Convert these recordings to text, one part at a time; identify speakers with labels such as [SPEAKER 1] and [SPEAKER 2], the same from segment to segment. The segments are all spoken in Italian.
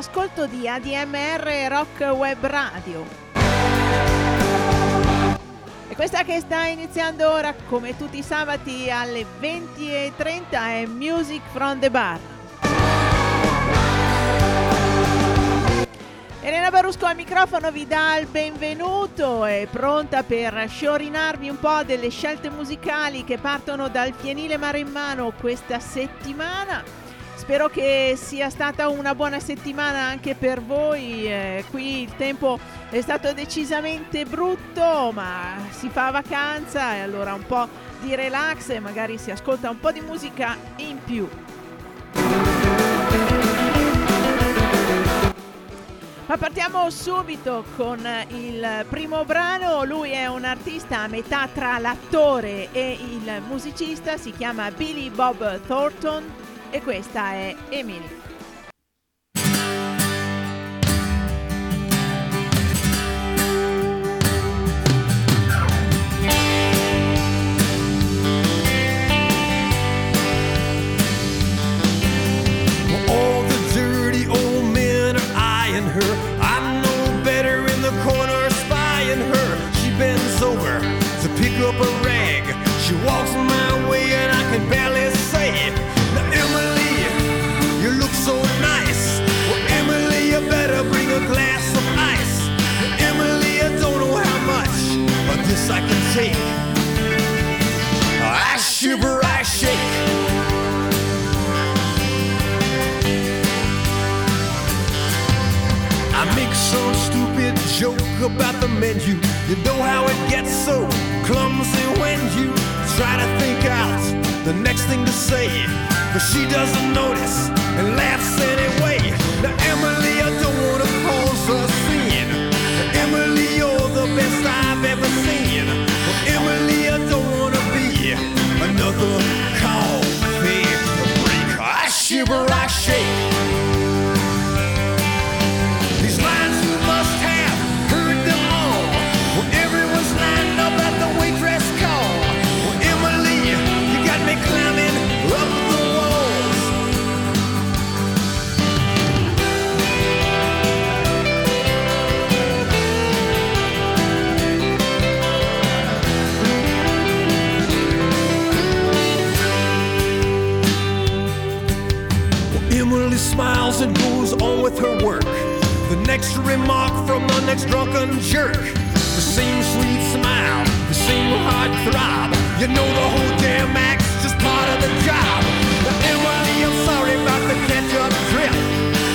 [SPEAKER 1] all'ascolto di ADMR Rock Web Radio. E questa che sta iniziando ora, come tutti i sabati alle 20.30, è Music from the Bar. Elena Barusco al microfono vi dà il benvenuto, è pronta per sciorinarvi un po' delle scelte musicali che partono dal fienile mare in mano questa settimana. Spero che sia stata una buona settimana anche per voi. Eh, qui il tempo è stato decisamente brutto, ma si fa vacanza e allora un po' di relax e magari si ascolta un po' di musica in più. Ma partiamo subito con il primo brano, lui è un artista a metà tra l'attore e il musicista, si chiama Billy Bob Thornton e questa è Emily.
[SPEAKER 2] About the menu. You know how it gets so clumsy when you try to think out the next thing to say. But she doesn't notice and laughs anyway. Now, Emily, I don't want to cause a another and goes on with her work. The next remark from the next drunken jerk. The same sweet smile, the same hard throb. You know the whole damn act's just part of the job. Now, Emily, I'm sorry about the ketchup drip.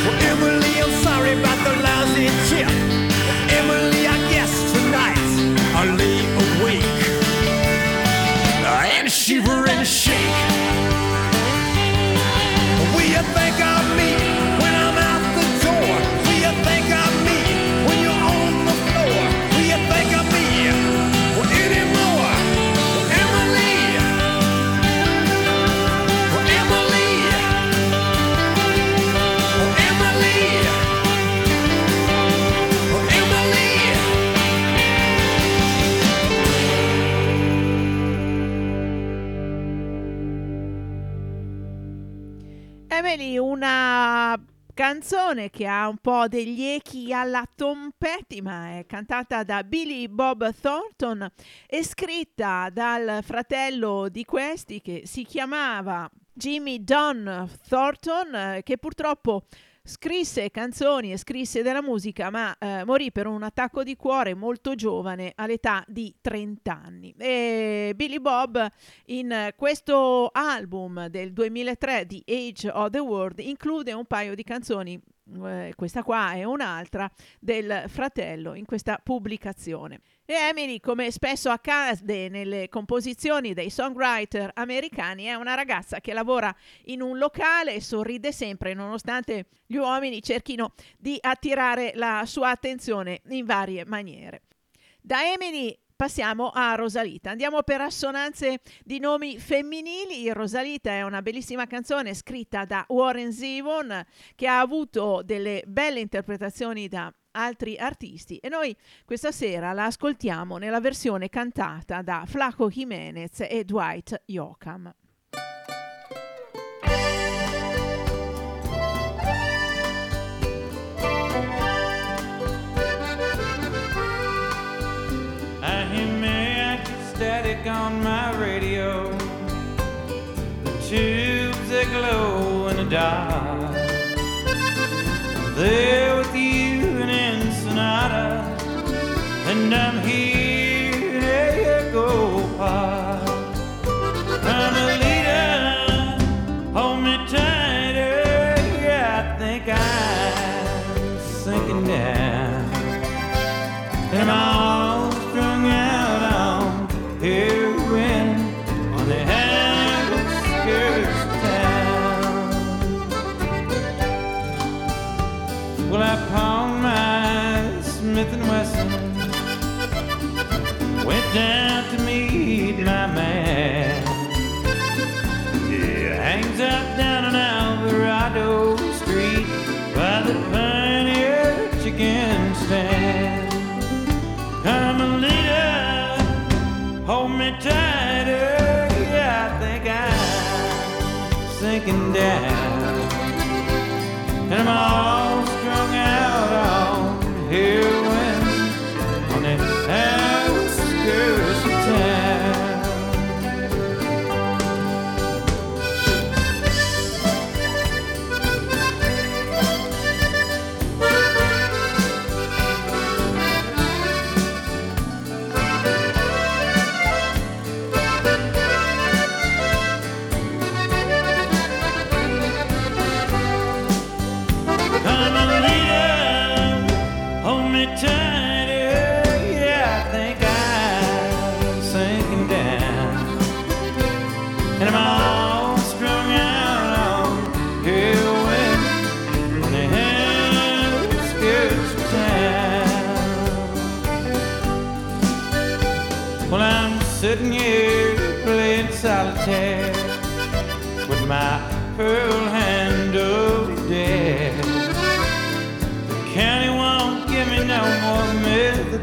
[SPEAKER 2] Well, Emily, I'm sorry about the lousy tip.
[SPEAKER 1] Una canzone che ha un po' degli echi alla Tom Petty, ma è cantata da Billy Bob Thornton e scritta dal fratello di questi che si chiamava Jimmy Don Thornton, che purtroppo Scrisse canzoni e scrisse della musica, ma eh, morì per un attacco di cuore molto giovane, all'età di 30 anni. E Billy Bob in questo album del 2003 di Age of the World include un paio di canzoni eh, questa qua è un'altra del fratello in questa pubblicazione. E Emily, come spesso accade nelle composizioni dei songwriter americani, è una ragazza che lavora in un locale e sorride sempre, nonostante gli uomini cerchino di attirare la sua attenzione in varie maniere. Da Emily Passiamo a Rosalita. Andiamo per assonanze di nomi femminili. Rosalita è una bellissima canzone scritta da Warren Zevon che ha avuto delle belle interpretazioni da altri artisti e noi questa sera la ascoltiamo nella versione cantata da Flaco Jimenez e Dwight Yoakam.
[SPEAKER 3] static on my radio. The tubes that glow in the dark.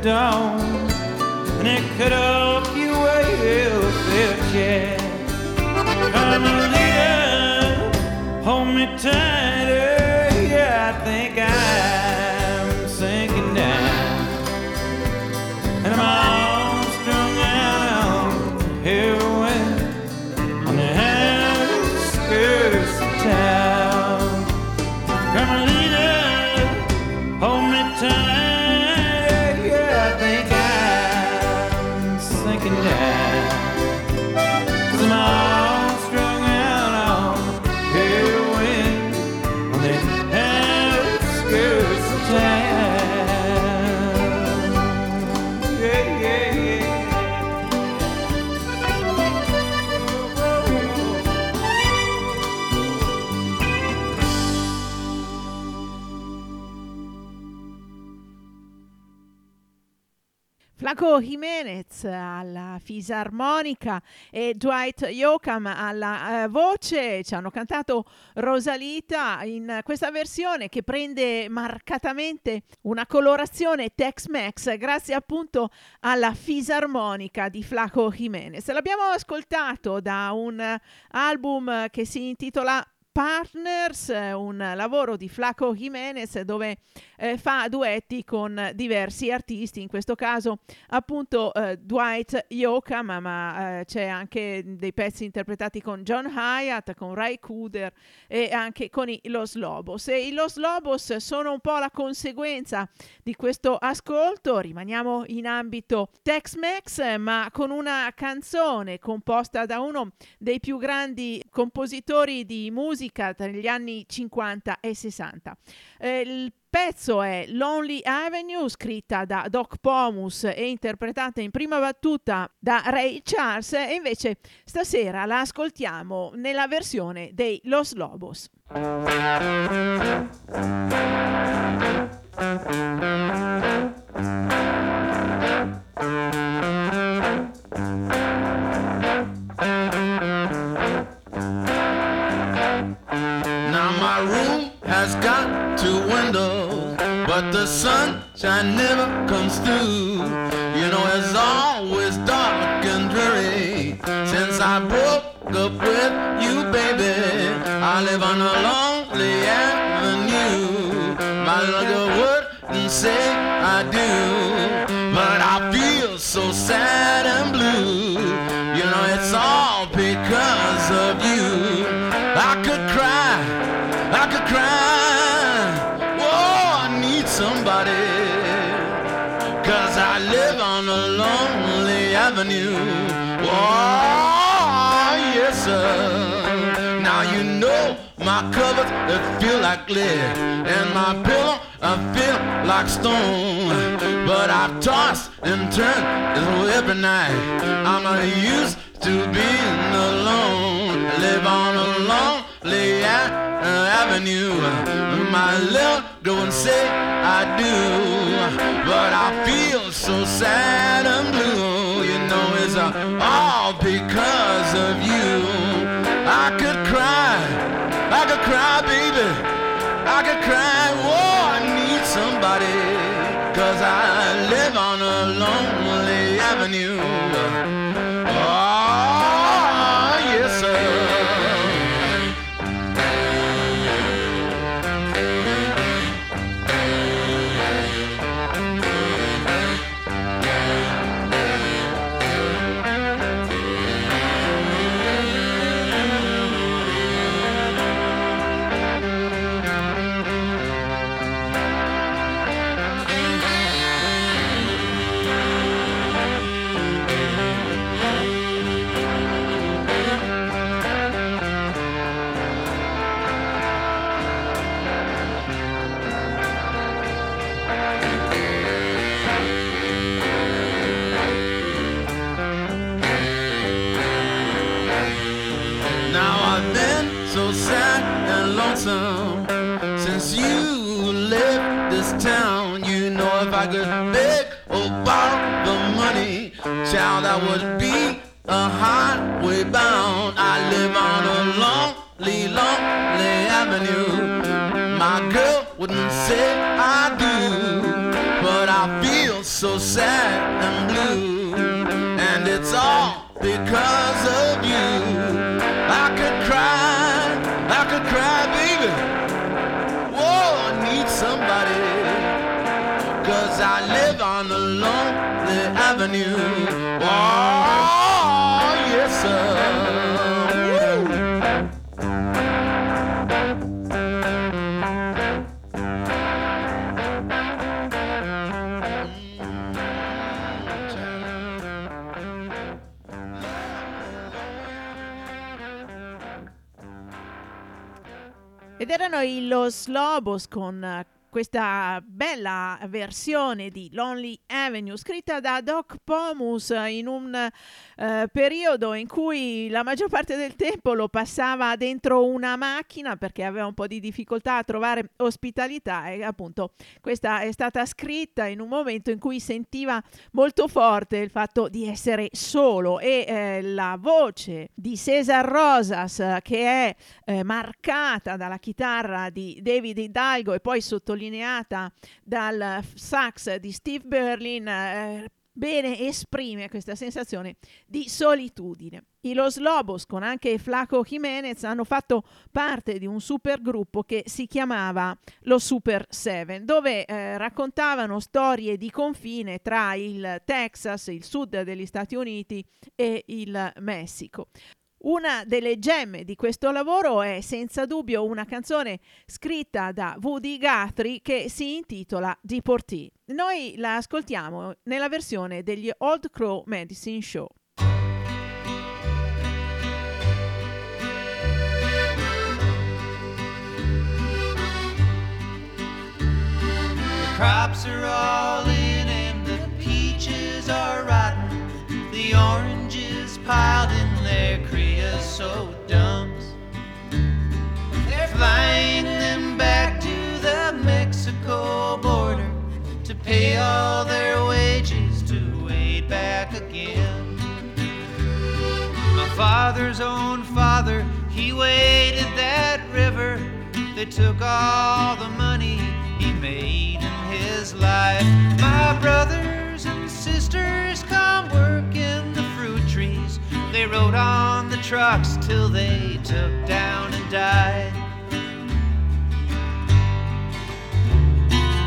[SPEAKER 3] Methadone, and it could help é.
[SPEAKER 1] Flaco Jimenez alla fisarmonica e Dwight Yoakam alla eh, voce ci hanno cantato Rosalita in questa versione che prende marcatamente una colorazione Tex-Mex grazie appunto alla fisarmonica di Flaco Jimenez. L'abbiamo ascoltato da un album che si intitola Partners, eh, un lavoro di Flaco Jimenez dove eh, fa duetti con diversi artisti, in questo caso appunto eh, Dwight Yoakam, ma eh, c'è anche dei pezzi interpretati con John Hyatt, con Ray Cooder e anche con i Los Lobos. E i Los Lobos sono un po' la conseguenza di questo ascolto, rimaniamo in ambito Tex-Mex, ma con una canzone composta da uno dei più grandi compositori di musica tra gli anni 50 e 60. Eh, il pezzo è Lonely Avenue, scritta da Doc Pomus e interpretata in prima battuta da Ray Charles, e invece stasera la ascoltiamo nella versione dei Los Lobos.
[SPEAKER 4] Now two windows, but the sunshine never comes through. You know it's always dark and dreary since I broke up with you, baby. I live on a lonely avenue. My girl wouldn't say I do, but I feel so sad
[SPEAKER 5] avenue. Oh, yes, sir. Now you know my covers they feel like lead, and my pillow I feel like stone. But I toss and turn every night. I'm not used to being alone. Live on a lonely avenue. My love and say I do, but I feel so sad and blue. All because of you. I could cry, I could cry, baby. I could cry, oh, I need somebody. Cause I live on a lonely avenue. I would be a highway bound. I live on a lonely, lonely avenue. My girl wouldn't say I do, but I feel so sad and blue, and it's all because of you. I could cry, I could cry, baby. Whoa, I need somebody. Cause I live on a lonely avenue.
[SPEAKER 1] Erano i Los Lobos con eh, questa bella versione di Lonely Avenue scritta da Doc Pomus in un eh, periodo in cui la maggior parte del tempo lo passava dentro una macchina perché aveva un po' di difficoltà a trovare ospitalità e appunto questa è stata scritta in un momento in cui sentiva molto forte il fatto di essere solo e eh, la voce di Cesar Rosas che è eh, marcata dalla chitarra di David Hidalgo e poi sottolineata dal sax di Steve Berlin eh, bene esprime questa sensazione di solitudine. I Los Lobos con anche Flaco Jimenez hanno fatto parte di un supergruppo che si chiamava Lo Super Seven, dove eh, raccontavano storie di confine tra il Texas, il sud degli Stati Uniti e il Messico. Una delle gemme di questo lavoro è senza dubbio una canzone scritta da Woody Guthrie che si intitola Deportee. Noi la ascoltiamo nella versione degli Old Crow Medicine Show.
[SPEAKER 6] Crops are all in and the peaches are rotten. The oranges piled in creosote dumps. They're flying them back to the Mexico border to pay all their wages to wade back again. My father's own father, he waded that river. They took all the money he made in his life. My brothers and sisters come work They rode on the trucks till they took down and died.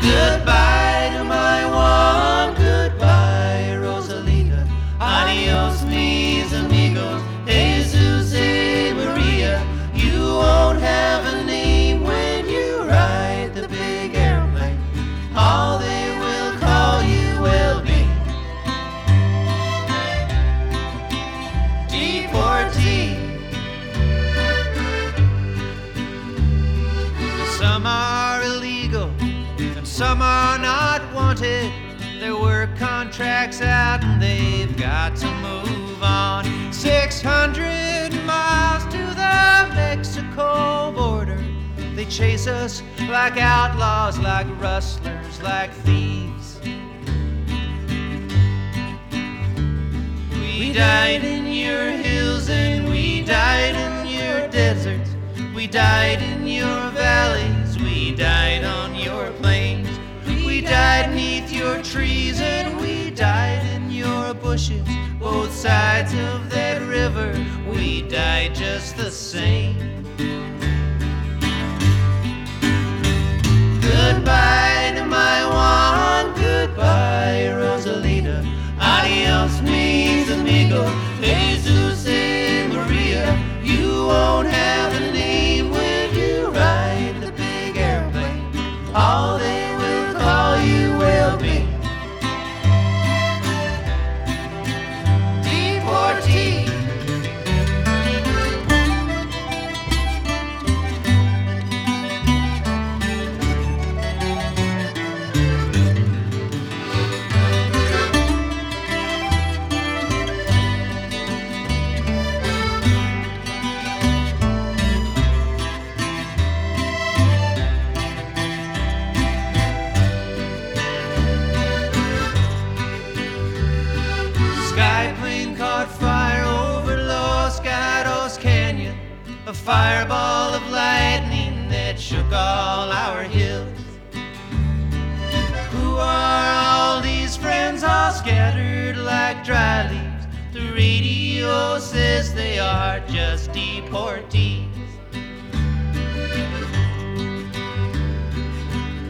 [SPEAKER 6] Goodbye to my one, goodbye, Rosalita. Adios, tracks out and they've got to move on. 600 miles to the Mexico border. They chase us like outlaws, like rustlers, like thieves. We died in your hills and we died in your deserts. We died in your valleys, we died on your plains. We died neath your trees and we died in your bushes. Both sides of that river, we died just the same. Goodbye to my Juan, goodbye, Rosalita. Adios, mis amigos, Jesus and Maria. You won't have a name when you ride the big airplane. All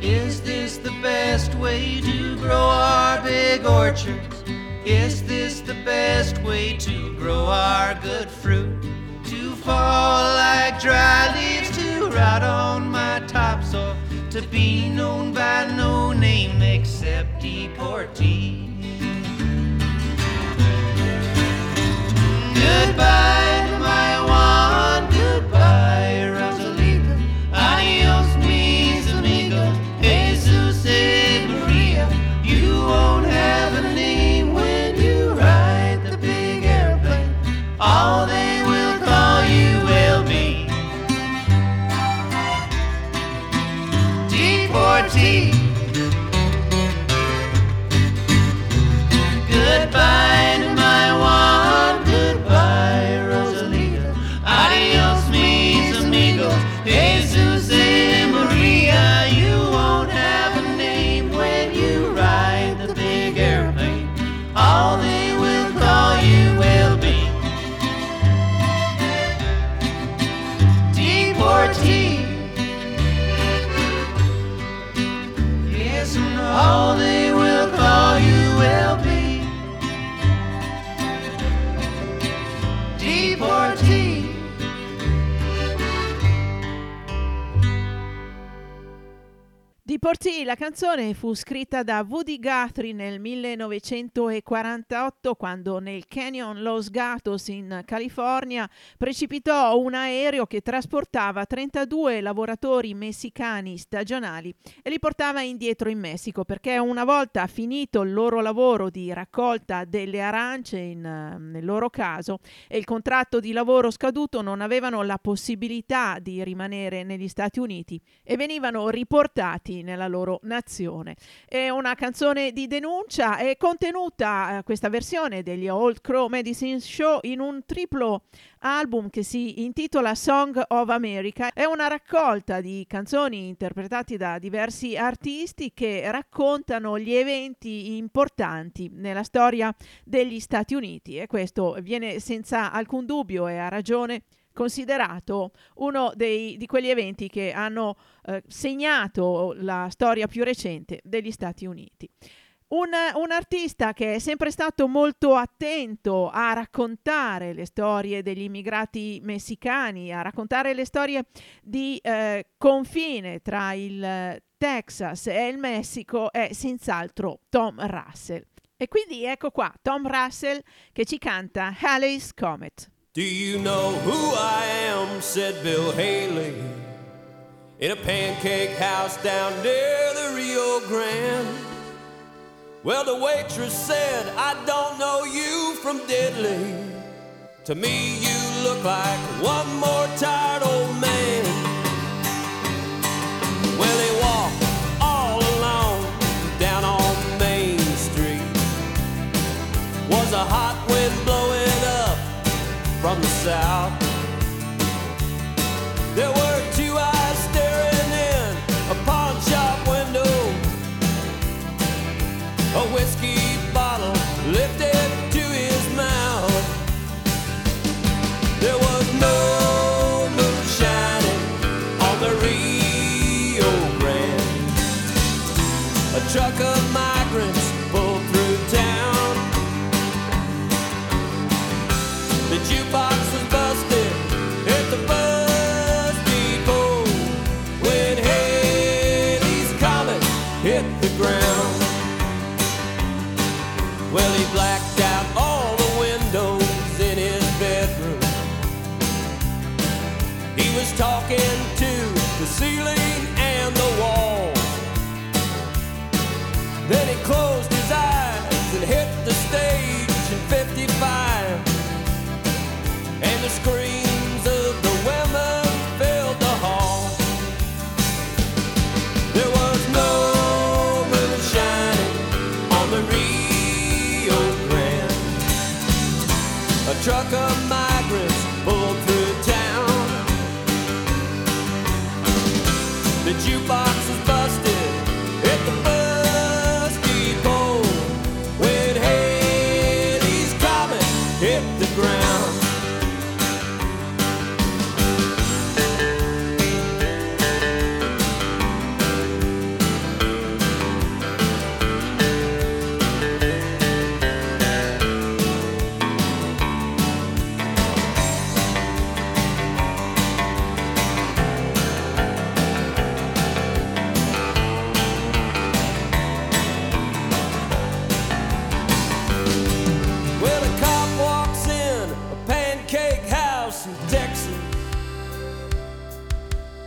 [SPEAKER 6] Is this the best way to grow our big orchards? Is this the best way to grow our good fruit? To fall like dry leaves, to rot on my topsoil, to be known by no name except deportee. Goodbye Deportee,
[SPEAKER 1] la canzone fu scritta da Woody Guthrie nel 1948 quando nel Canyon Los Gatos in California precipitò un aereo che trasportava 32 lavoratori messicani stagionali e li portava indietro in Messico perché una volta finito il loro lavoro di raccolta delle arance in, nel loro caso e il contratto di lavoro scaduto non avevano la possibilità di rimanere negli Stati Uniti e venivano riportati nella loro nazione. È una canzone di denuncia, è contenuta eh, questa versione degli Old Crow Medicine Show in un triplo album che si intitola Song of America. È una raccolta di canzoni interpretate da diversi artisti che raccontano gli eventi importanti nella storia degli Stati Uniti e questo viene senza alcun dubbio e a ragione considerato uno dei, di quegli eventi che hanno eh, segnato la storia più recente degli Stati Uniti. Un, un, artista che è sempre stato molto attento a raccontare le storie degli immigrati messicani, a raccontare le storie di eh, confine tra il Texas e il Messico è senz'altro Tom Russell. E quindi ecco qua Tom Russell che ci canta Halley's Comet.
[SPEAKER 7] Do you know who I am? said Bill Haley. In a pancake house down near the Rio Grande. Well, the waitress said, I don't know you from diddly. To me, you look like one more tired old man. From the south. There were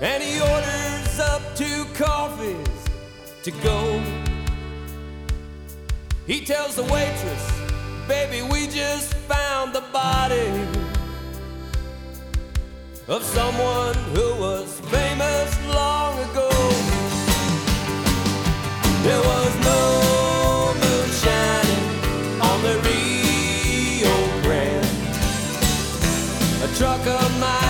[SPEAKER 7] and he orders up two coffees to go. He tells the waitress, Baby, we just found the body of someone who was famous long ago. There was no moon shining on the Rio Grande. A truck of migrants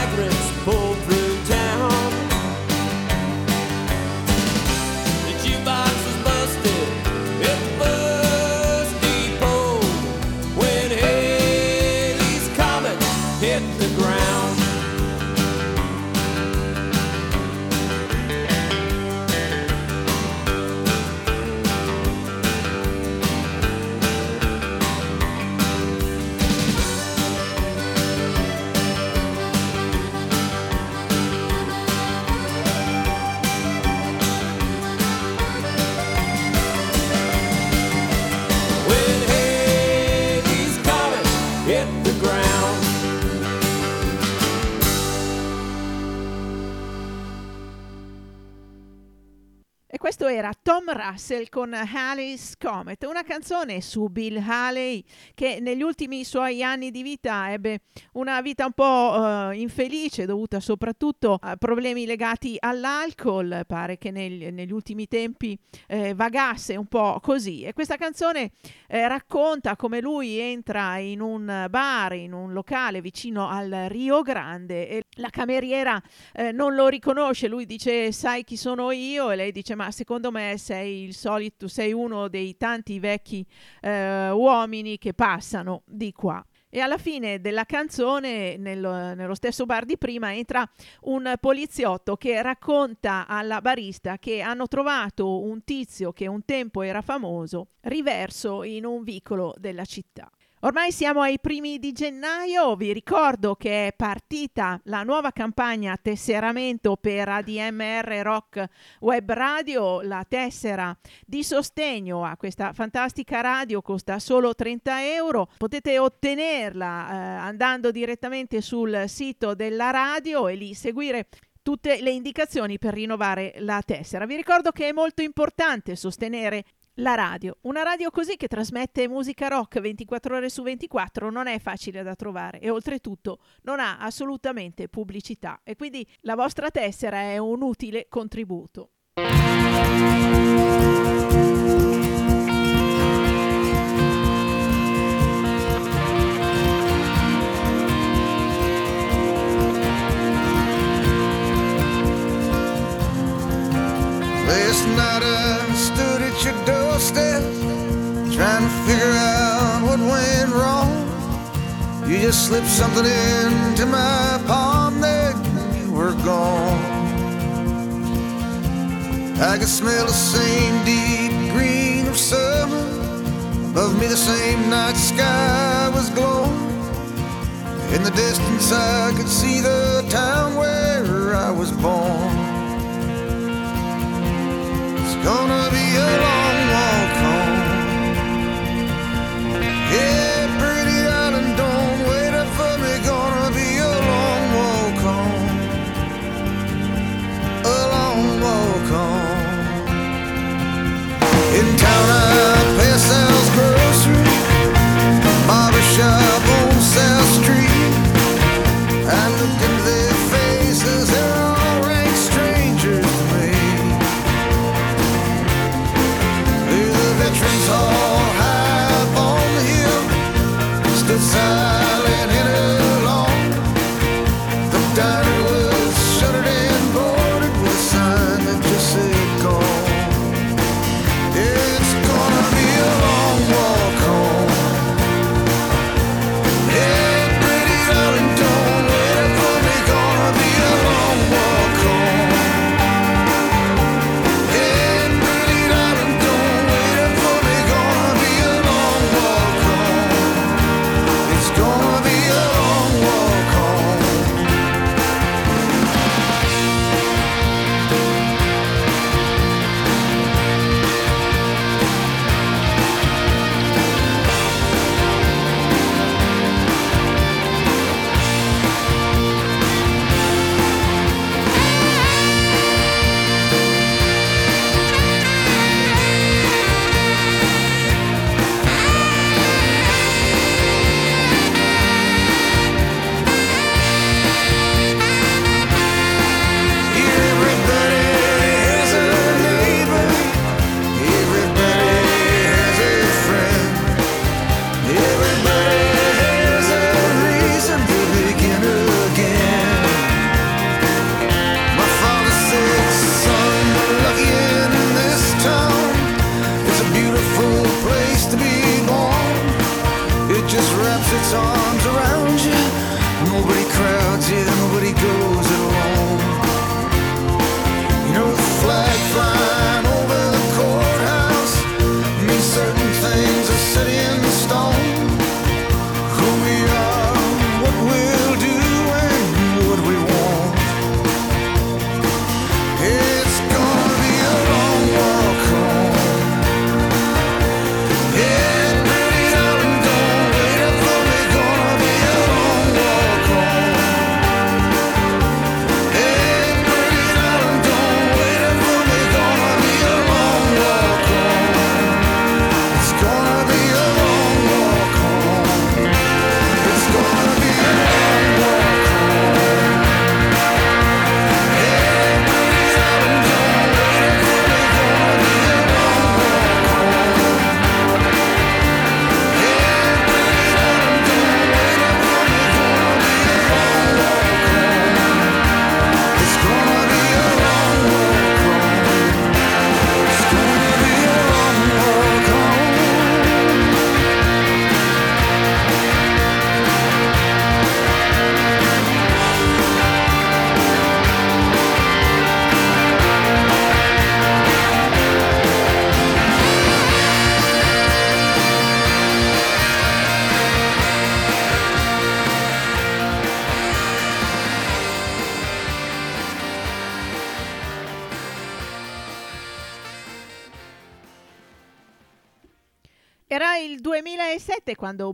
[SPEAKER 1] questo era Tom Russell con Halley's Comet, una canzone su Bill Haley che negli ultimi suoi anni di vita ebbe una vita un po' eh, infelice dovuta soprattutto a problemi legati all'alcol, pare che nel- negli ultimi tempi eh, vagasse un po' così. E questa canzone eh, racconta come lui entra in un bar, in un locale vicino al Rio Grande e la cameriera eh, non lo riconosce, lui dice sai chi sono io? E lei dice ma secondo me sei il solito, sei uno dei tanti vecchi eh, uomini che passano di qua. E alla fine della canzone, nello, nello stesso bar di prima, entra un poliziotto che racconta alla barista che hanno trovato un tizio che un tempo era famoso riverso in un vicolo della città. Ormai siamo ai primi di gennaio, vi ricordo che è partita la nuova campagna tesseramento per ADMR Rock Web Radio, la tessera di sostegno a questa fantastica radio costa solo 30 euro, potete ottenerla eh, andando direttamente sul sito della radio e lì seguire tutte le indicazioni per rinnovare la tessera. Vi ricordo che è molto importante sostenere la radio. Una radio così che trasmette musica rock 24 ore su 24 non è facile da trovare e oltretutto non ha assolutamente pubblicità e quindi la vostra tessera è un utile contributo.
[SPEAKER 4] Last night I stood at your doorstep trying to figure out what went wrong. You just slipped something into my palm, then you were gone. I could smell the same deep green of summer. Above me, the same night sky was glowing. In the distance, I could see the town where I was born. Gonna be a long walk home. Yeah, pretty darling, don't wait up for me. Gonna be a long walk home. A long walk home. In town, I pass Sal's grocery, barber shop on South Street.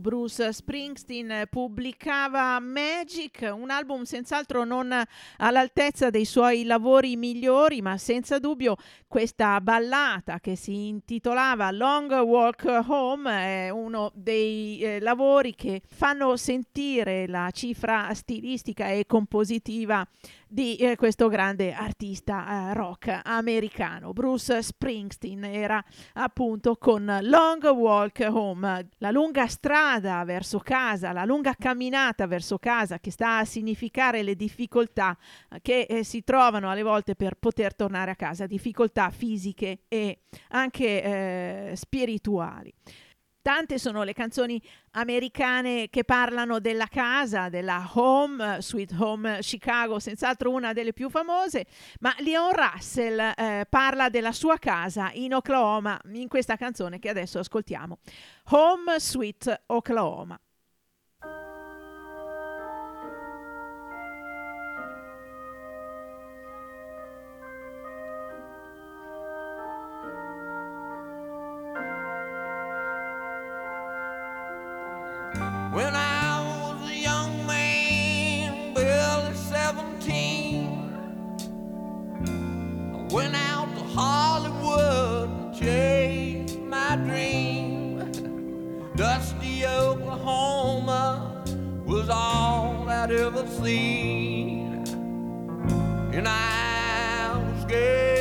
[SPEAKER 1] 2007 quando Bruce Springsteen pubblicava Magic, un album senz'altro non all'altezza dei suoi lavori migliori, ma senza dubbio questa ballata che si intitolava Long Walk Home è uno dei eh, lavori che fanno sentire la cifra stilistica e compositiva di eh, questo grande artista eh, rock americano. Bruce Springsteen era appunto con Long Walk Home, la lunga strada verso casa, la lunga camminata verso casa che sta a significare le difficoltà eh, che eh, si trovano alle volte per poter tornare a casa, difficoltà fisiche e anche eh, spirituali. Tante sono le canzoni americane che parlano della casa, della home, Sweet Home Chicago, senz'altro una delle più famose, ma Leon Russell eh, parla della sua casa in Oklahoma in questa canzone che adesso ascoltiamo, Home Sweet Oklahoma.
[SPEAKER 8] When I was a young man, barely 17, I went out to Hollywood and chased my dream. Dusty Oklahoma was all I'd ever seen. And I was getting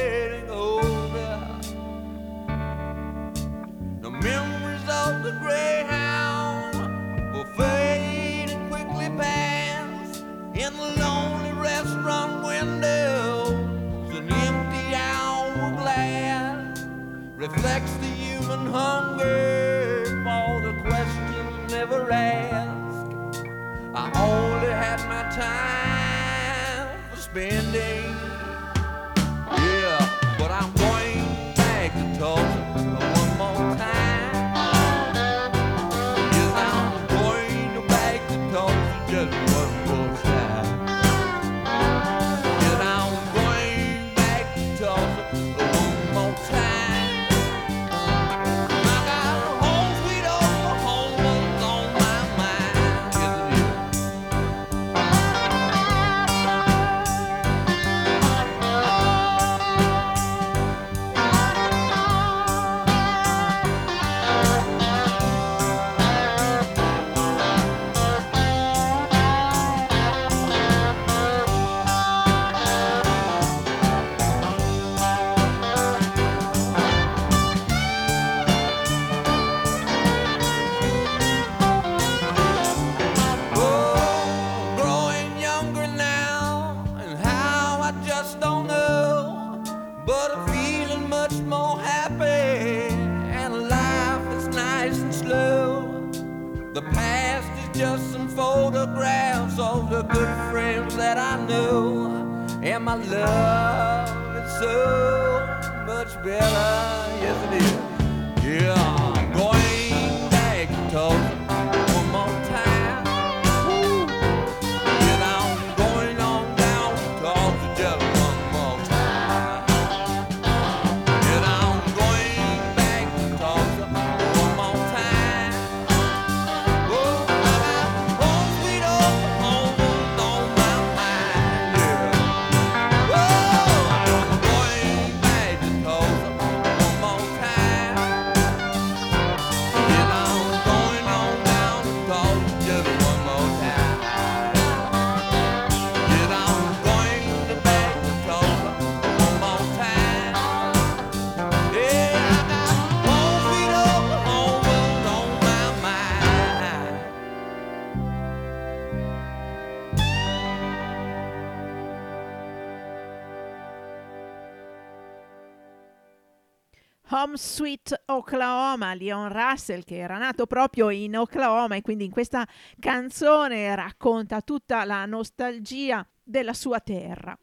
[SPEAKER 8] Home Sweet Oklahoma,
[SPEAKER 1] Leon Russell che era nato proprio in Oklahoma e quindi in questa canzone racconta tutta la nostalgia della sua terra.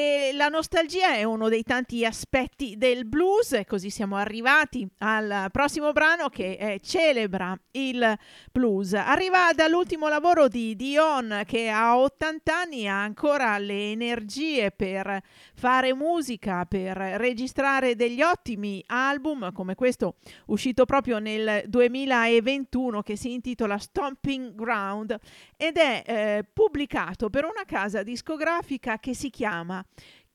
[SPEAKER 9] E la nostalgia è uno dei tanti aspetti del blues, così siamo arrivati al prossimo brano che eh, celebra il blues. Arriva dall'ultimo lavoro di Dion che a 80 anni ha ancora le energie per fare musica, per registrare degli ottimi album come questo uscito proprio nel 2021 che si intitola Stomping Ground ed è eh, pubblicato per una casa discografica che si chiama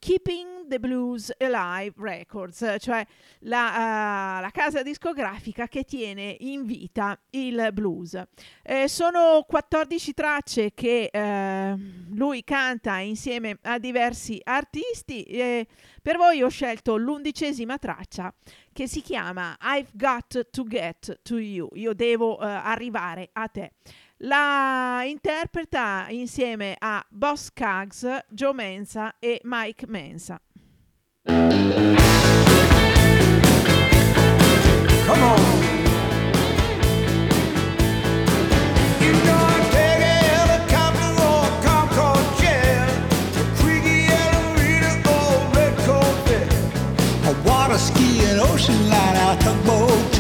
[SPEAKER 9] Keeping the Blues Alive Records, cioè la, uh, la, casa discografica che tiene in vita il blues. Eh, sono 14 tracce che eh, lui canta insieme a diversi artisti. e per voi ho scelto l'undicesima traccia che si chiama I've Got to Get to You. Io devo uh, arrivare a te. La interpreta insieme a Boss Cags, Joe Mensa e Mike Mensa. Come on. Water ski and ocean line out tugboat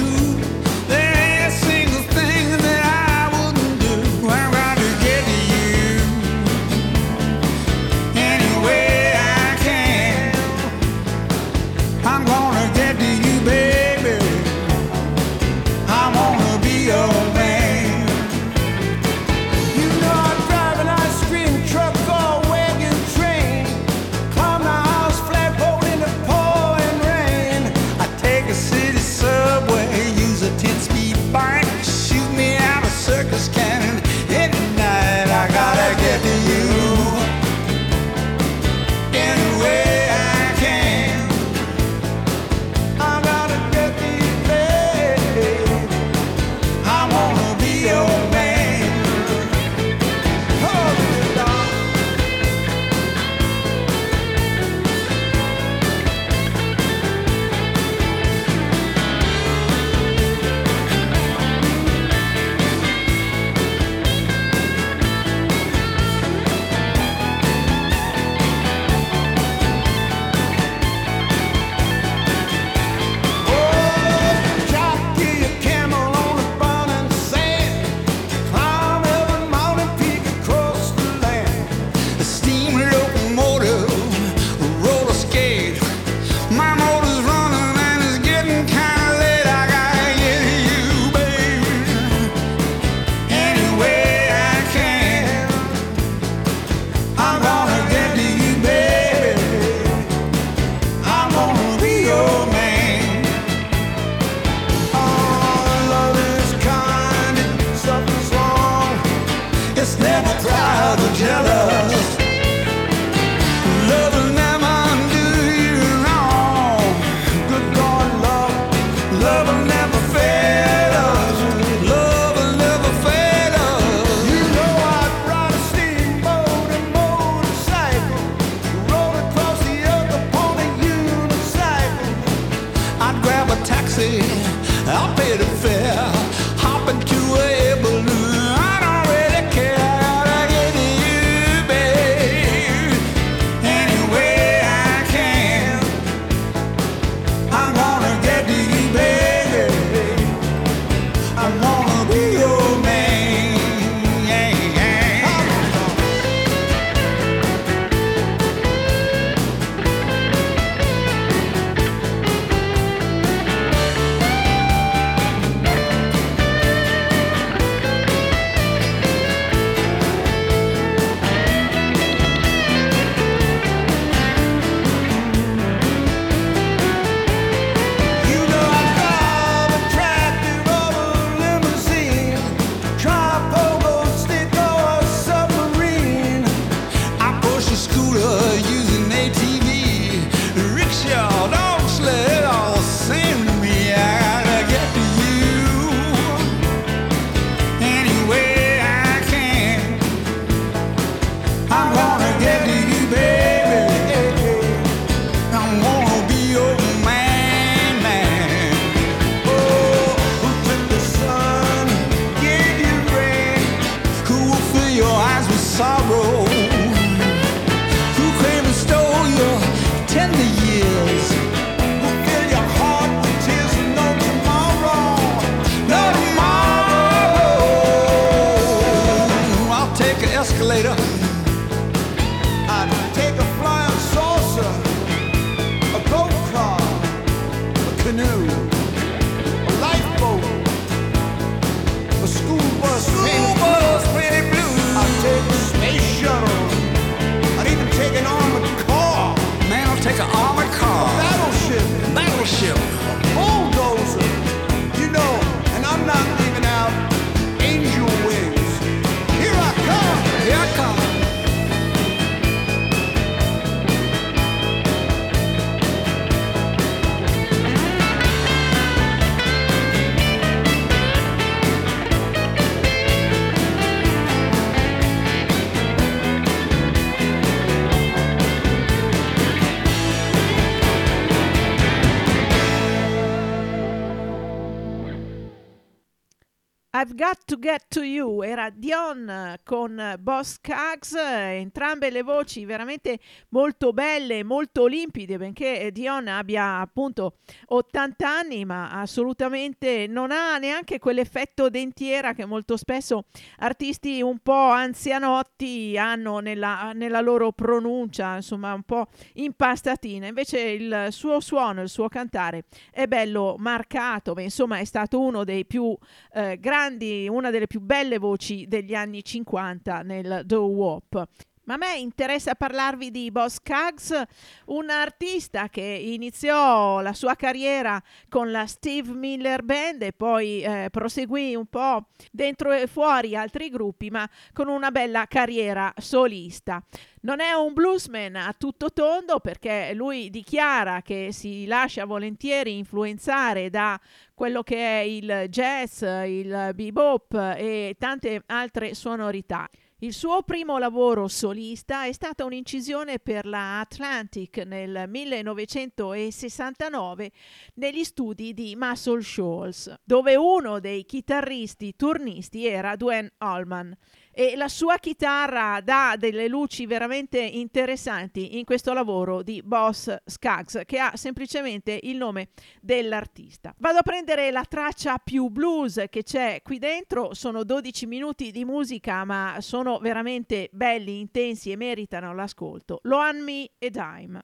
[SPEAKER 1] I've Got to Get to You era Dion con Boss Cags, entrambe le voci veramente molto belle, molto limpide, benché Dion abbia appunto 80 anni, ma assolutamente non ha neanche quell'effetto dentiera che molto spesso artisti un po' anzianotti hanno nella, nella loro pronuncia, insomma un po' impastatina. Invece il suo suono, il suo cantare è bello marcato, insomma è stato uno dei più eh, grandi, una delle più belle voci degli anni 50 nel doo wop. Ma a me interessa parlarvi di Boss Kaggs, un artista che iniziò la sua carriera con la Steve Miller Band e poi eh, proseguì un po' dentro e fuori altri gruppi, ma con una bella carriera solista. Non è un bluesman a tutto tondo perché lui dichiara che si lascia volentieri influenzare da quello che è il jazz, il bebop e tante altre sonorità. Il suo primo lavoro solista è stata un'incisione per la Atlantic nel 1969 negli studi di Muscle Shoals, dove uno dei chitarristi turnisti era Dwayne Allman e la sua chitarra dà delle luci veramente interessanti in questo lavoro di Boss Skaggs che ha semplicemente il nome dell'artista. Vado a prendere la traccia più blues che c'è qui dentro, sono 12 minuti di musica ma sono veramente belli, intensi e meritano l'ascolto. Lo Me e Dime.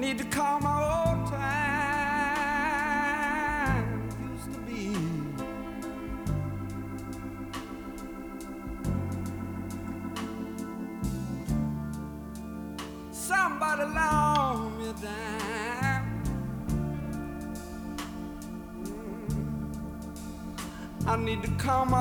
[SPEAKER 10] Need to call my old time used to be. Somebody loan me down. Mm. I need to call my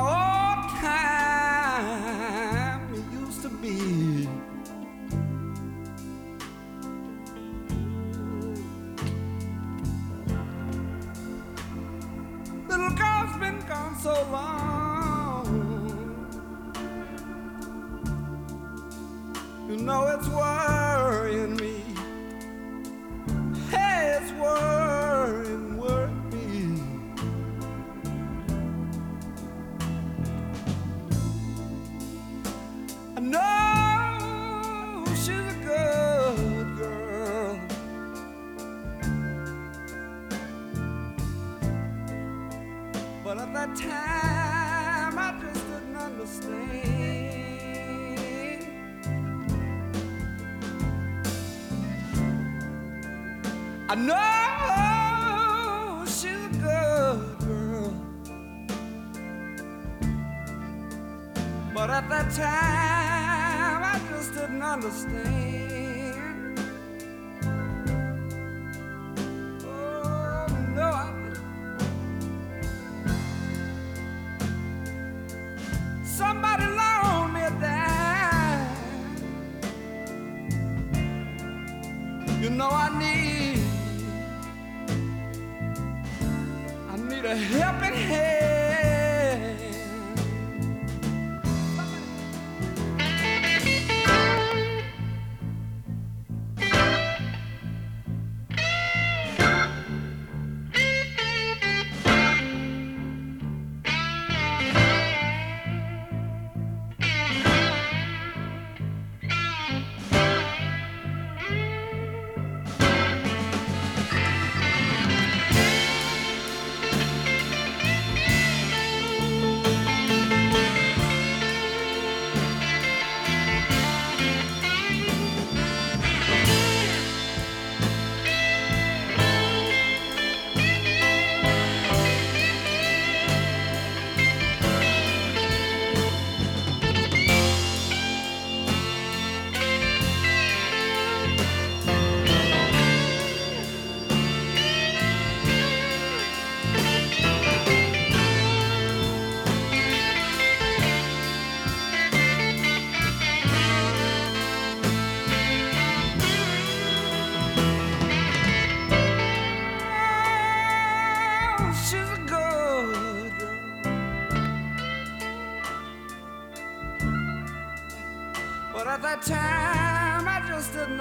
[SPEAKER 10] need a helping hand.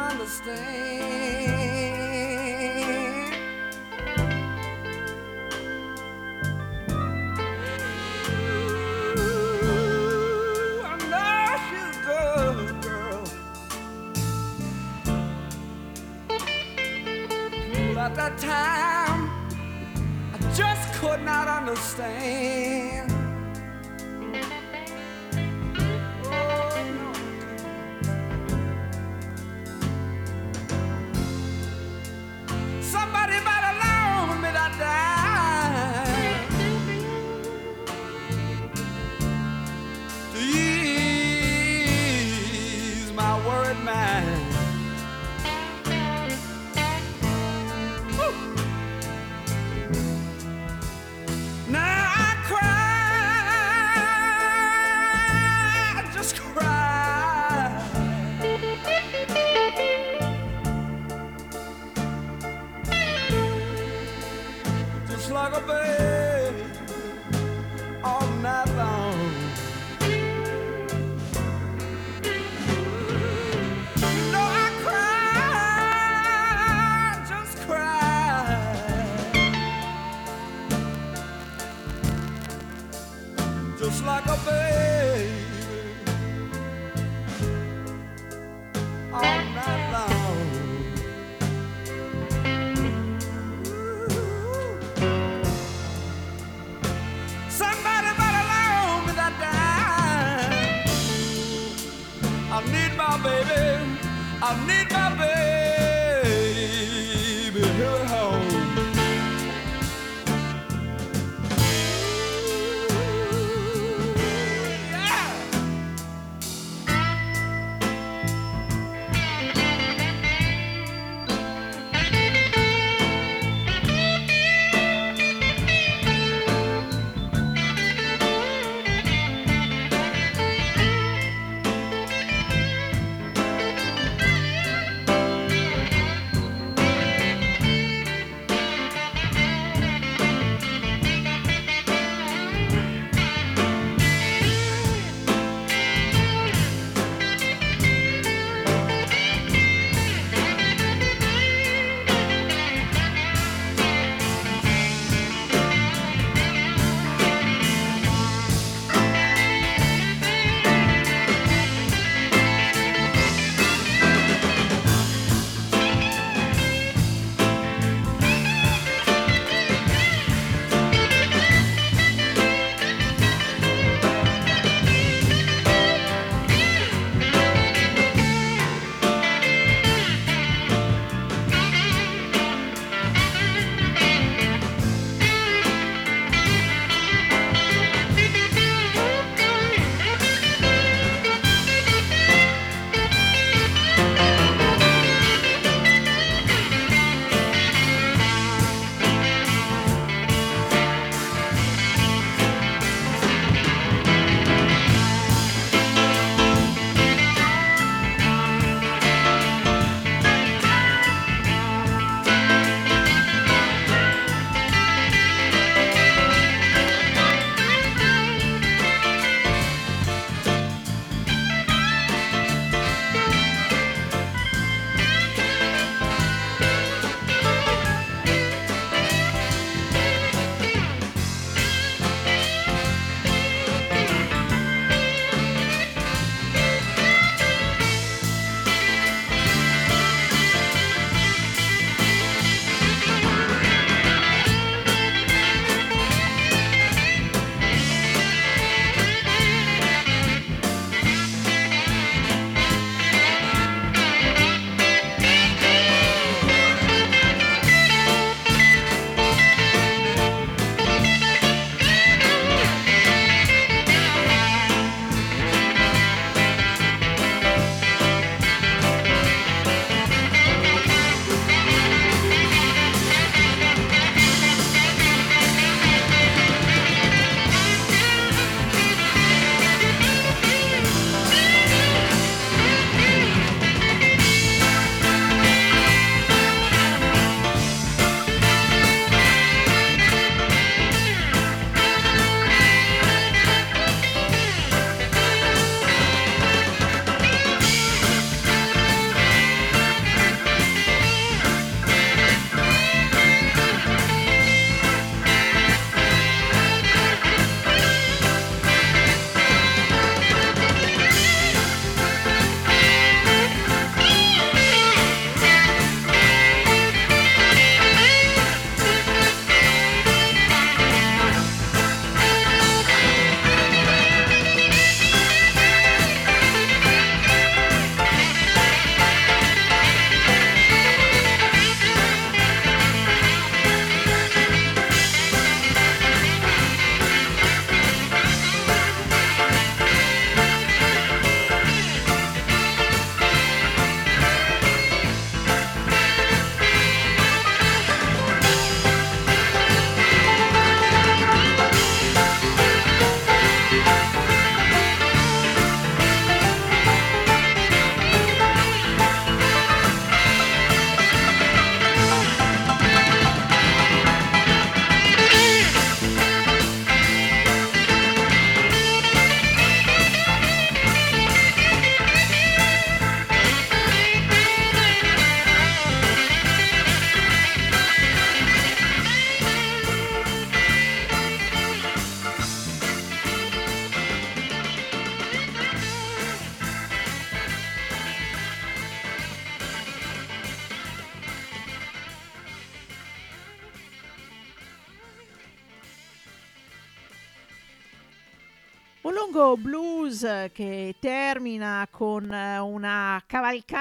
[SPEAKER 10] understand. baby. I need my baby.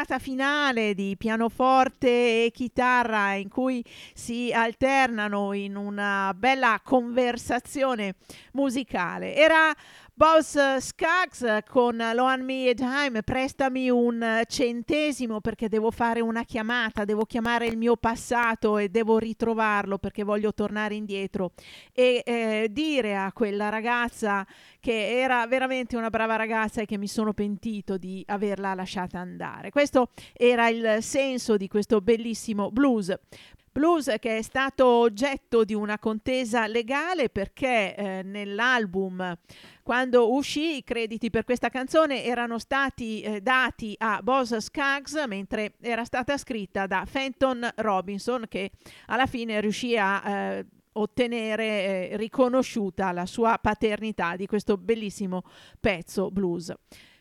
[SPEAKER 1] Cavalcata finale di pianoforte e chitarra in cui si alternano in una bella conversazione musicale. Era Boss Skaggs con Loan Dime, prestami un centesimo perché devo fare una chiamata, devo chiamare il mio passato e devo ritrovarlo perché voglio tornare indietro e eh, dire a quella ragazza che era veramente una brava ragazza e che mi sono pentito di averla lasciata andare. Questo era il senso di questo bellissimo blues blues che è stato oggetto di una contesa legale perché eh, nell'album quando uscì i crediti per questa canzone erano stati eh, dati a Boss Skaggs mentre era stata scritta da Fenton Robinson che alla fine riuscì a eh, ottenere eh, riconosciuta la sua paternità di questo bellissimo pezzo blues.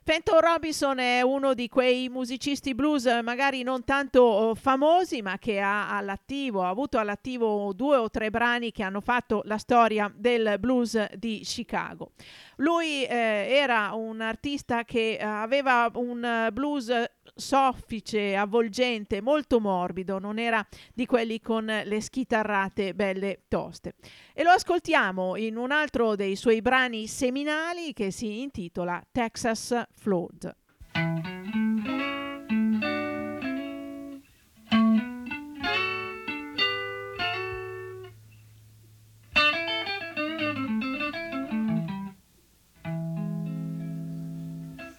[SPEAKER 1] Fenton Robinson è uno di quei musicisti blues magari non tanto oh, famosi, ma che ha all'attivo, ha avuto all'attivo due o tre brani che hanno fatto la storia del blues di Chicago. Lui eh, era un artista che aveva un blues soffice, avvolgente, molto morbido, non era di quelli con le schitarrate belle toste. E lo ascoltiamo in un altro dei suoi brani seminali che si intitola Texas Flood.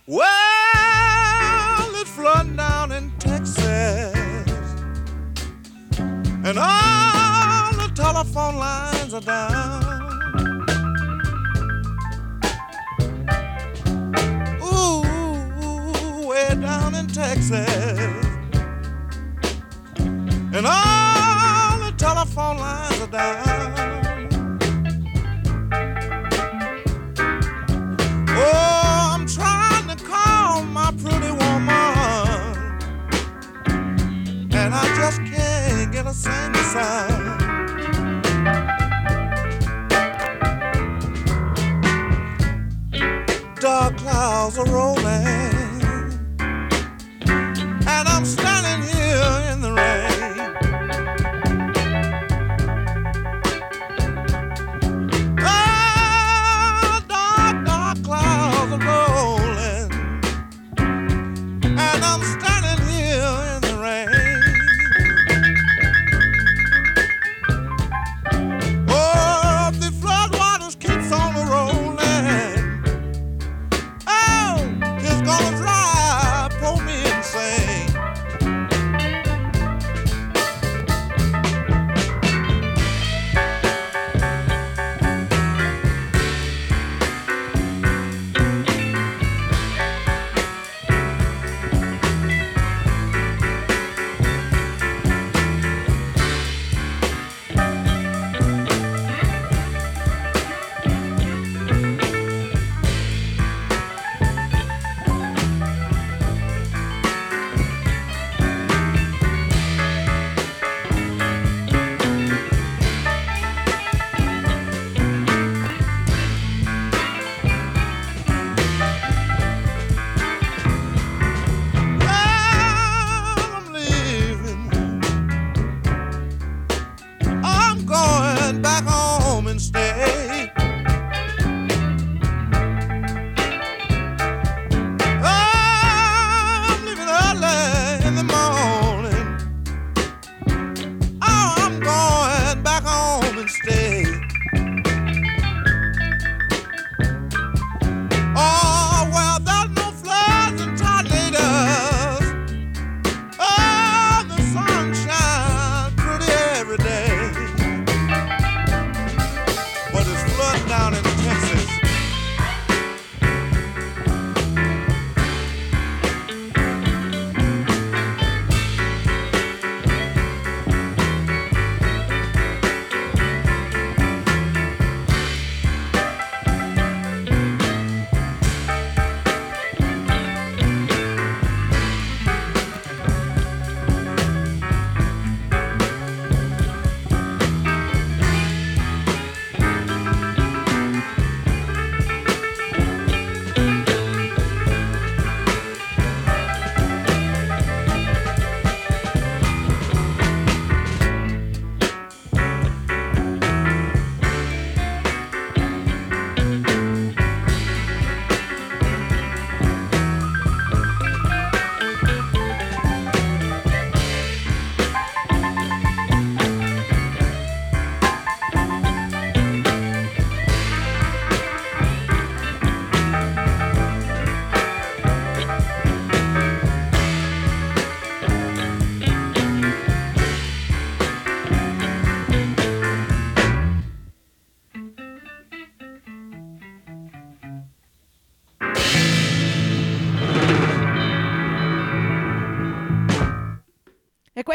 [SPEAKER 11] Well, and all the telephone lines are down. Ooh, way down in Texas, and all the telephone lines are down. Dark clouds are rolling,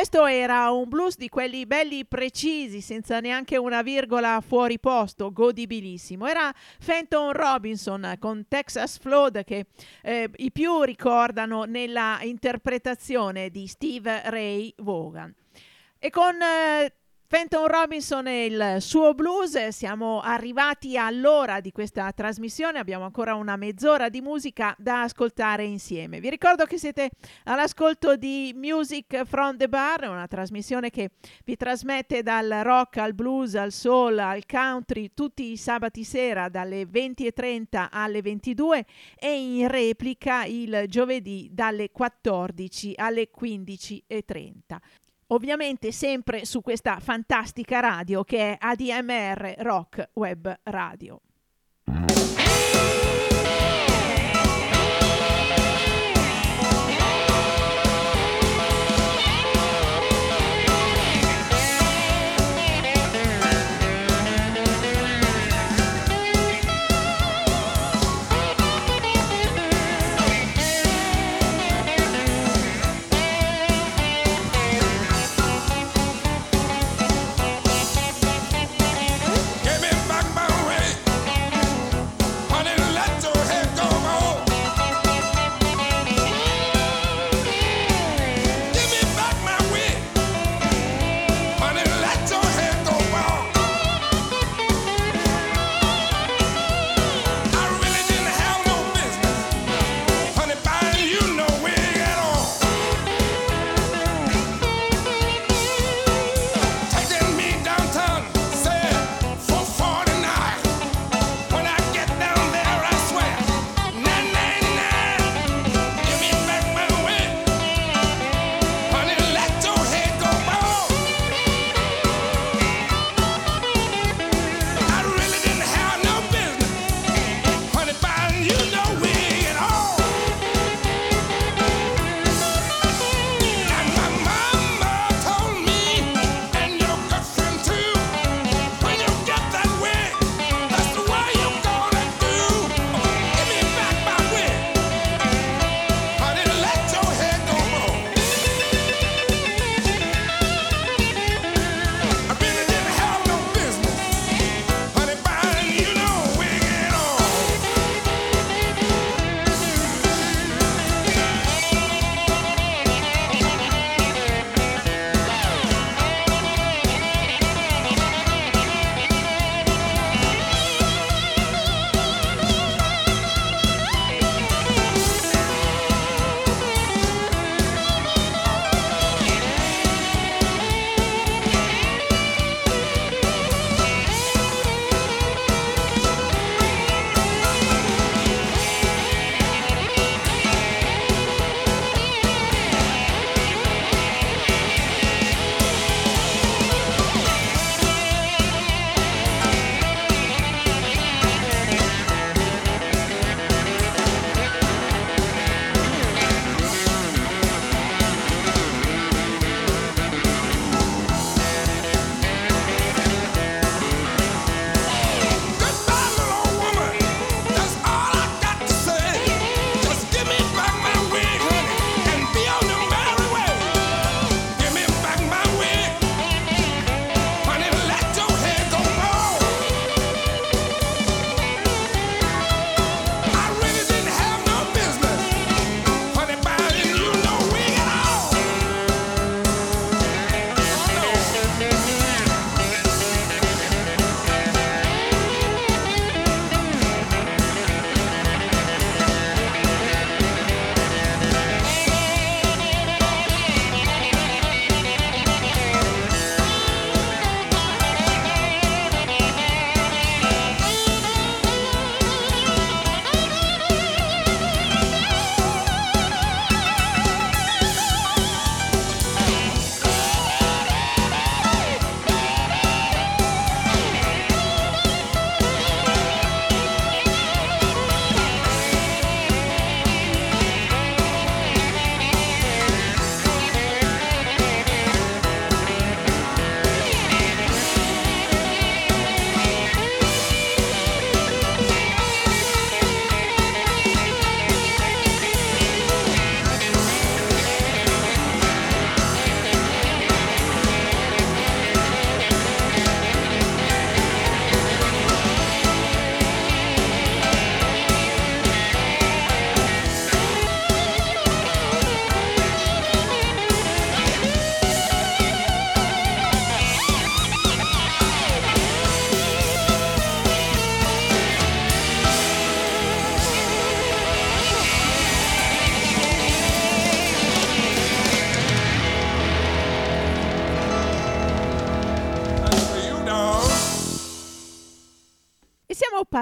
[SPEAKER 1] questo era un blues di quelli belli precisi, senza neanche una virgola fuori posto, godibilissimo. Era Fenton Robinson con Texas Flood che eh, i più ricordano nella interpretazione di Steve Ray Vaughan. E con eh, Fenton Robinson e il suo blues, siamo arrivati all'ora di questa trasmissione, abbiamo ancora una mezz'ora di musica da ascoltare insieme. Vi ricordo che siete all'ascolto di Music from the Bar, una trasmissione che vi trasmette dal rock al blues, al soul, al country tutti i sabati sera dalle 20.30 alle 22 e in replica il giovedì dalle 14 alle 15.30 ovviamente sempre su questa fantastica radio che è ADMR Rock Web Radio.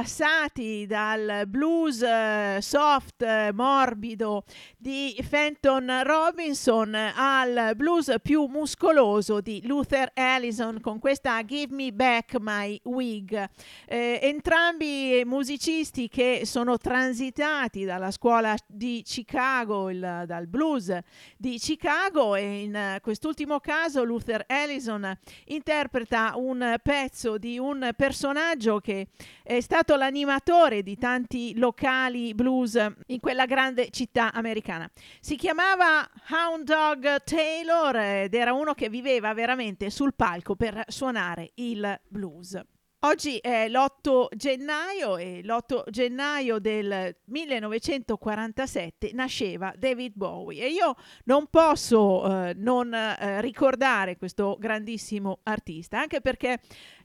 [SPEAKER 1] Passati dal blues eh, soft, eh, morbido di Fenton Robinson al blues più muscoloso di Luther Allison con questa Give Me Back My Wig. Eh, entrambi musicisti che sono transitati dalla scuola di Chicago, il, dal blues di Chicago e in quest'ultimo caso Luther Allison interpreta un pezzo di un personaggio che è stato l'animatore di tanti locali blues in quella grande città americana. Si chiamava Hound Dog Taylor ed era uno che viveva veramente sul palco per suonare il blues. Oggi è l'8 gennaio e l'8 gennaio del 1947 nasceva David Bowie e io non posso eh, non eh, ricordare questo grandissimo artista, anche perché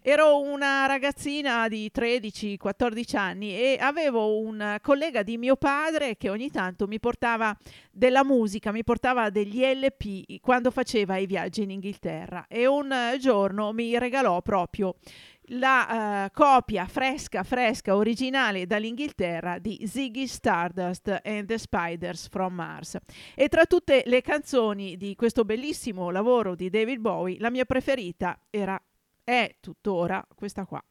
[SPEAKER 1] ero una ragazzina di 13-14 anni e avevo un collega di mio padre che ogni tanto mi portava della musica, mi portava degli LP quando faceva i viaggi in Inghilterra e un giorno mi regalò proprio la uh, copia fresca, fresca, originale dall'Inghilterra di Ziggy Stardust and the Spiders from Mars. E tra tutte le canzoni di questo bellissimo lavoro di David Bowie, la mia preferita era, è tuttora questa qua.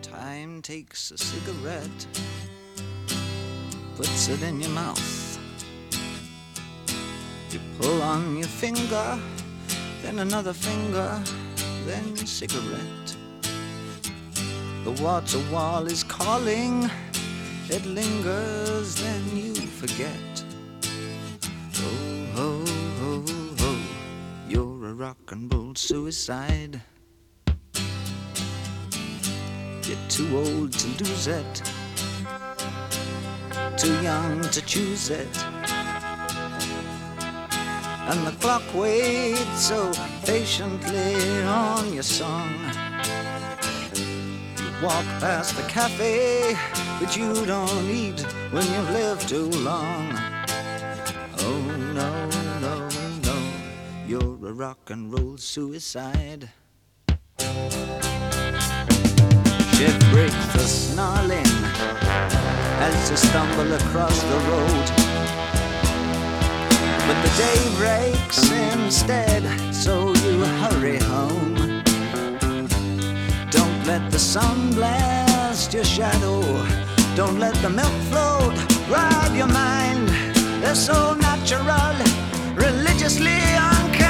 [SPEAKER 12] Time takes a cigarette, puts it in your mouth. You pull on your finger, then another finger, then cigarette. The water wall is calling, it lingers, then you forget. Oh, ho, ho, ho, you're a rock and roll suicide. You're too old to lose it, too young to choose it. And the clock waits so patiently on your song. Walk past the cafe, but you don't eat when you've lived too long. Oh no, no, no, you're a rock and roll suicide. Shift breaks the snarling as you stumble across the road. But the day breaks instead, so you hurry home. Let the sun blast your shadow. Don't let the milk float rob your mind. They're so natural, religiously unkind.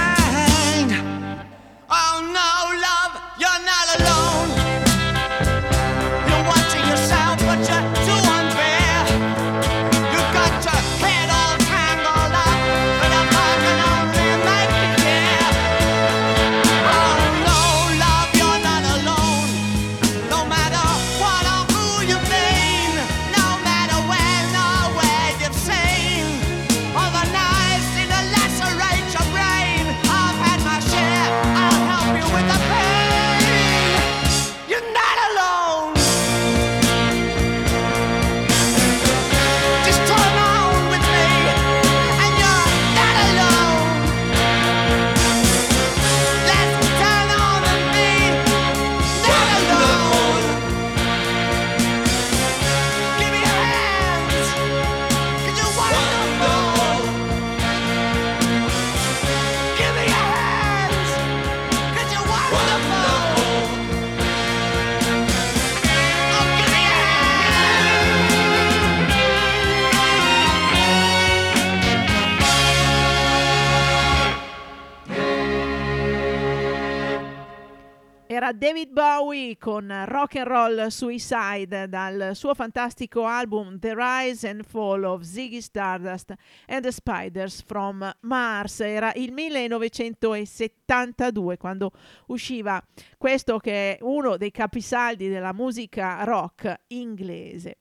[SPEAKER 1] David Bowie con Rock and Roll Suicide dal suo fantastico album The Rise and Fall of Ziggy Stardust and the Spiders from Mars. Era il 1972 quando usciva questo che è uno dei capisaldi della musica rock inglese.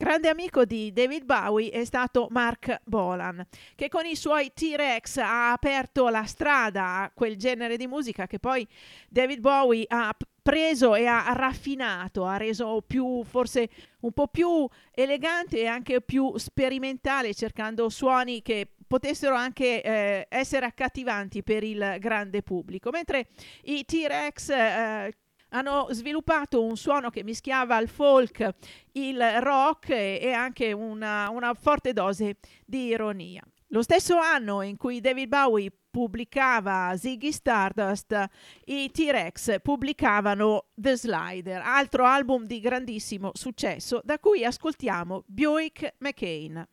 [SPEAKER 1] Grande amico di David Bowie è stato Mark Bolan, che con i suoi T-Rex ha aperto la strada a quel genere di musica che poi David Bowie ha preso e ha raffinato, ha reso più forse un po' più elegante e anche più sperimentale, cercando suoni che potessero anche eh, essere accattivanti per il grande pubblico. Mentre i T-Rex eh, hanno sviluppato un suono che mischiava il folk, il rock e, anche una, una forte dose di ironia. Lo stesso anno in cui David Bowie pubblicava Ziggy Stardust, i T-Rex pubblicavano The Slider, altro album di grandissimo successo, da cui ascoltiamo Buick McCain.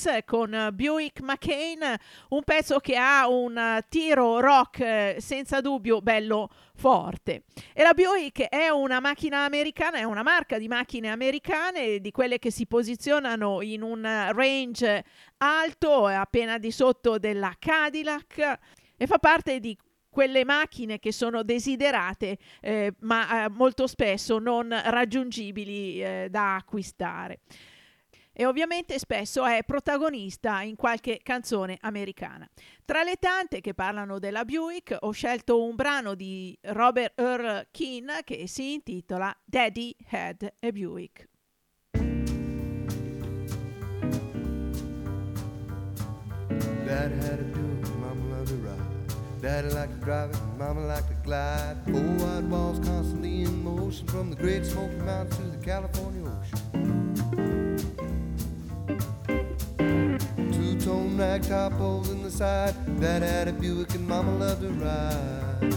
[SPEAKER 1] T-Rex con Buick McCain, un pezzo che ha un tiro rock eh, senza dubbio bello forte. E la Buick è una macchina americana, è una marca di macchine americane, di quelle che si posizionano in un range alto, appena di sotto della Cadillac e fa parte di quelle macchine che sono desiderate eh, ma eh, molto spesso non raggiungibili eh, da acquistare e ovviamente spesso è protagonista in qualche canzone americana. Tra le tante che parlano della Buick ho scelto un brano di Robert Earl Keane che si intitola Daddy Had a Buick.
[SPEAKER 13] Dad had a Buick, Mama loved to ride. Daddy liked to drive it, Mama liked to glide. Four wide walls constantly in motion from the Great Smoky Mountains to the California Ocean. Two-tone rag top holes in the side. That had a Buick and Mama loved to ride.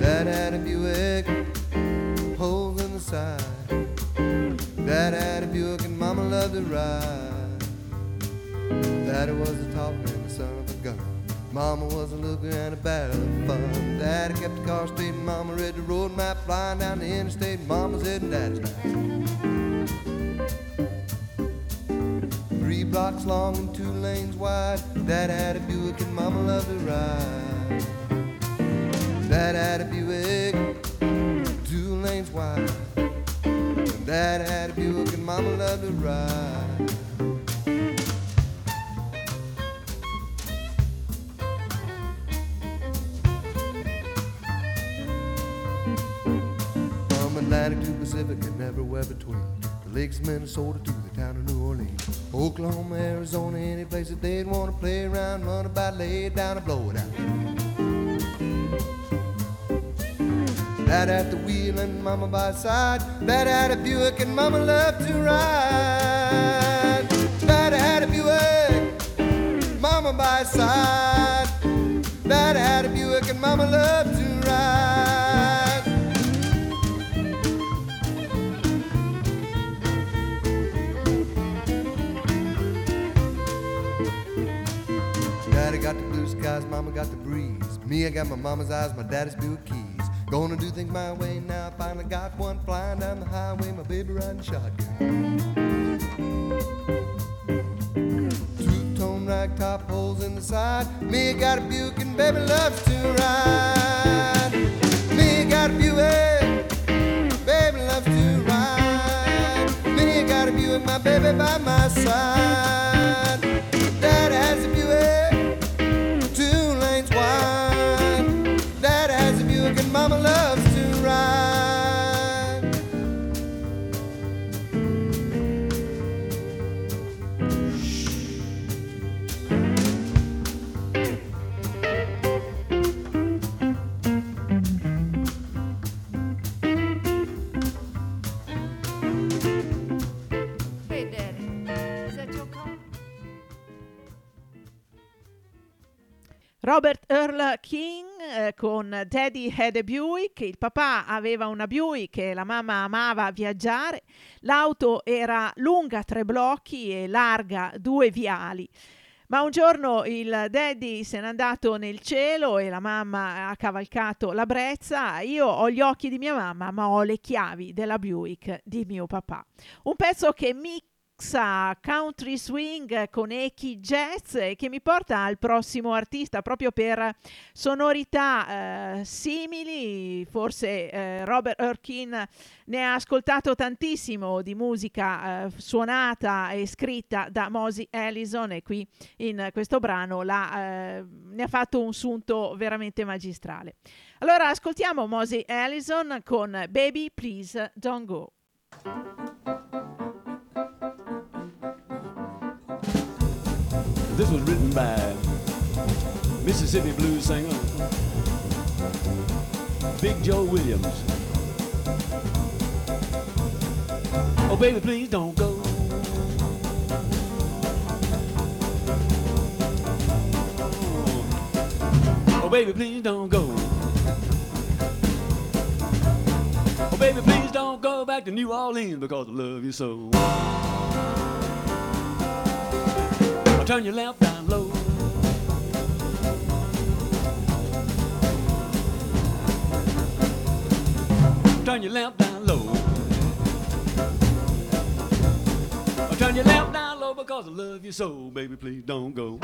[SPEAKER 13] That had a Buick, holes in the side. That had a Buick and Mama loved to ride. Daddy was a talker and the son of a gun. Mama was a looker and a barrel of fun. Daddy kept the car straight and Mama read the road map flying down the interstate. Mama's heading Daddy's nice. Three blocks long and two lanes wide. Dad had a Buick and Mama loved to ride. Dad had a Buick, two lanes wide. Dad had a Buick and Mama loved to ride. From Atlantic to Pacific and everywhere between. The lakes of Minnesota to the town of New. Oklahoma, Arizona, any place that they'd want to play around, run about, lay down and blow it out. Dad at the wheel and mama by side. Dad had a Buick and mama loved to ride. Dad had a Buick, mama by side. Dad had a Buick and mama loved to Me, I got my mama's eyes, my daddy's Buick keys. Gonna do things my way now. Finally got one flying down the highway, my baby riding shotgun. Two tone rag top holes in the side. Me, I got a Buick and baby loves to ride. Me, I got a Buick, baby loves to ride. Me, I got a Buick, my baby by my side.
[SPEAKER 1] Robert Earl King eh, con Daddy had a Buick, il papà aveva una Buick e la mamma amava viaggiare, l'auto era lunga tre blocchi e larga due viali. Ma un giorno il daddy se n'è andato nel cielo e la mamma ha cavalcato la brezza. Io ho gli occhi di mia mamma, ma ho le chiavi della Buick di mio papà. Un pezzo che mixa country swing con echi jazz e che mi porta al prossimo artista proprio per sonorità eh, simili. Forse eh, Robert Erkin ne ha ascoltato tantissimo di musica eh, suonata e scritta da Mosey Allison e qui in questo brano la, eh, ne ha fatto un sunto veramente magistrale. Allora ascoltiamo Mosey Allison con Baby Please Don't Go.
[SPEAKER 7] This was written by Mississippi blues singer Big Joe Williams. Oh, baby, please don't go. Oh, baby, please don't go. Oh, baby, please don't go back to New Orleans because I love you so. Turn your lamp down low. Turn your lamp down low. Turn your lamp down low because I love you so, baby. Please don't go.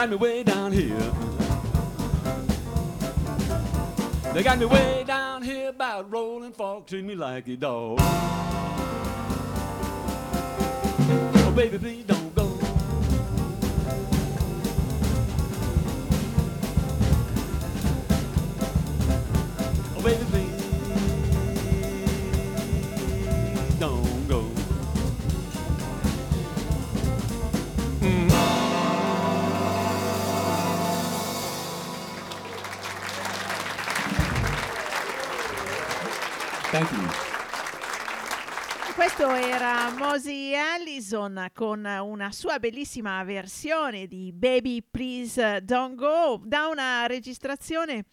[SPEAKER 7] Got me way down here. They got me way down here about rolling fork, treat me like a dog. Oh, baby, please don't
[SPEAKER 1] Allison con una sua bellissima versione di Baby Please Don't Go da una registrazione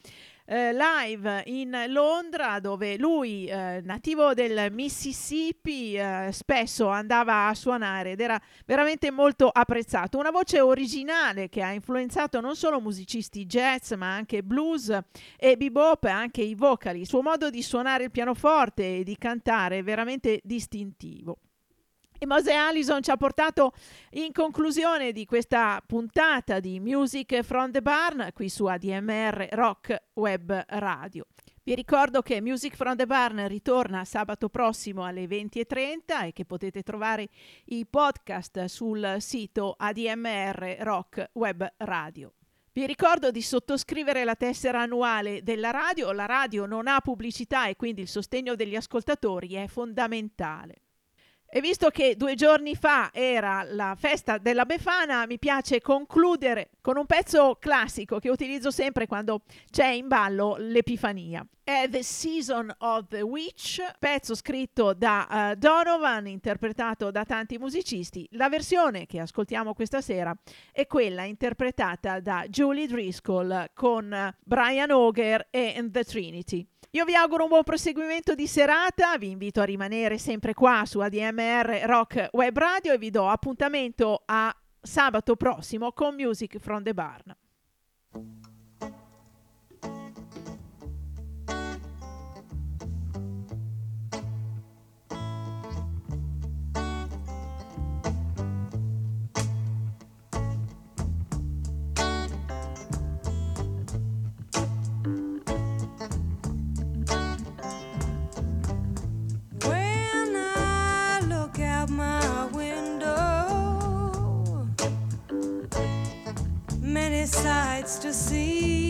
[SPEAKER 1] eh, live in Londra dove lui, eh, nativo del Mississippi, eh, spesso andava a suonare ed era veramente molto apprezzato. Una voce originale che ha influenzato non solo musicisti jazz ma anche blues e bebop, anche i vocali. Il suo modo di suonare il pianoforte e di cantare è veramente distintivo. E Mose Allison ci ha portato in conclusione di questa puntata di Music from the Barn qui su ADMR Rock Web Radio. Vi ricordo che Music from the Barn ritorna sabato prossimo alle 20.30 e che potete trovare i podcast sul sito ADMR Rock Web Radio. Vi ricordo di sottoscrivere la tessera annuale della radio. La radio non ha pubblicità e quindi il sostegno degli ascoltatori è fondamentale. E visto che due giorni fa era la festa della Befana, mi piace concludere con un pezzo classico che utilizzo sempre quando c'è in ballo l'Epifania. È The Season of the Witch, pezzo scritto da uh, Donovan, interpretato da tanti musicisti. La versione che ascoltiamo questa sera è quella interpretata da Julie Driscoll con Brian Auger e The Trinity. Io vi auguro un buon proseguimento di serata, vi invito a rimanere sempre qua su ADMR Rock Web Radio e vi do appuntamento a sabato prossimo con Music from the Barn.
[SPEAKER 14] Sights to see.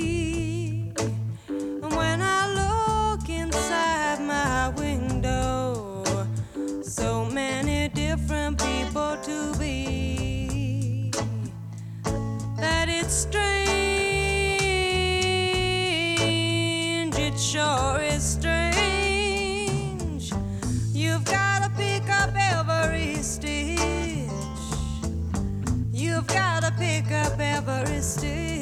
[SPEAKER 14] of Everest.